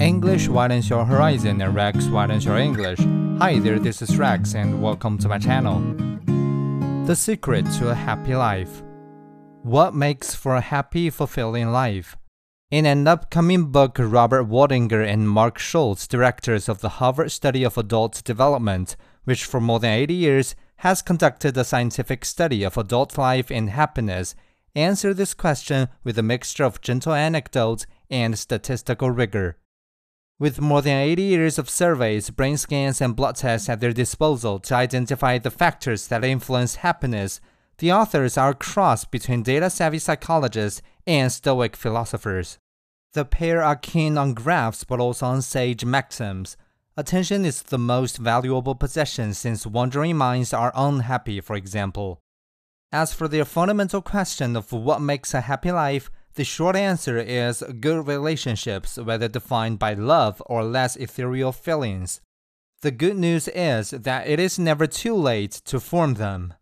English widens your horizon and Rex widens your English. Hi there, this is Rex and welcome to my channel. The secret to a happy life. What makes for a happy, fulfilling life? In an upcoming book, Robert Waldinger and Marc Schulz, directors of the Harvard Study of Adult Development, which for more than 80 years has conducted a scientific study of adult life and happiness, answer this question with a mixture of gentle anecdotes and statistical rigor. With more than 80 years of surveys, brain scans, and blood tests at their disposal to identify the factors that influence happiness, the authors are a cross between data savvy psychologists and Stoic philosophers. The pair are keen on graphs but also on sage maxims. Attention is the most valuable possession since wandering minds are unhappy, for example. As for their fundamental question of what makes a happy life, the short answer is good relationships, whether defined by love or less ethereal feelings. The good news is that it is never too late to form them.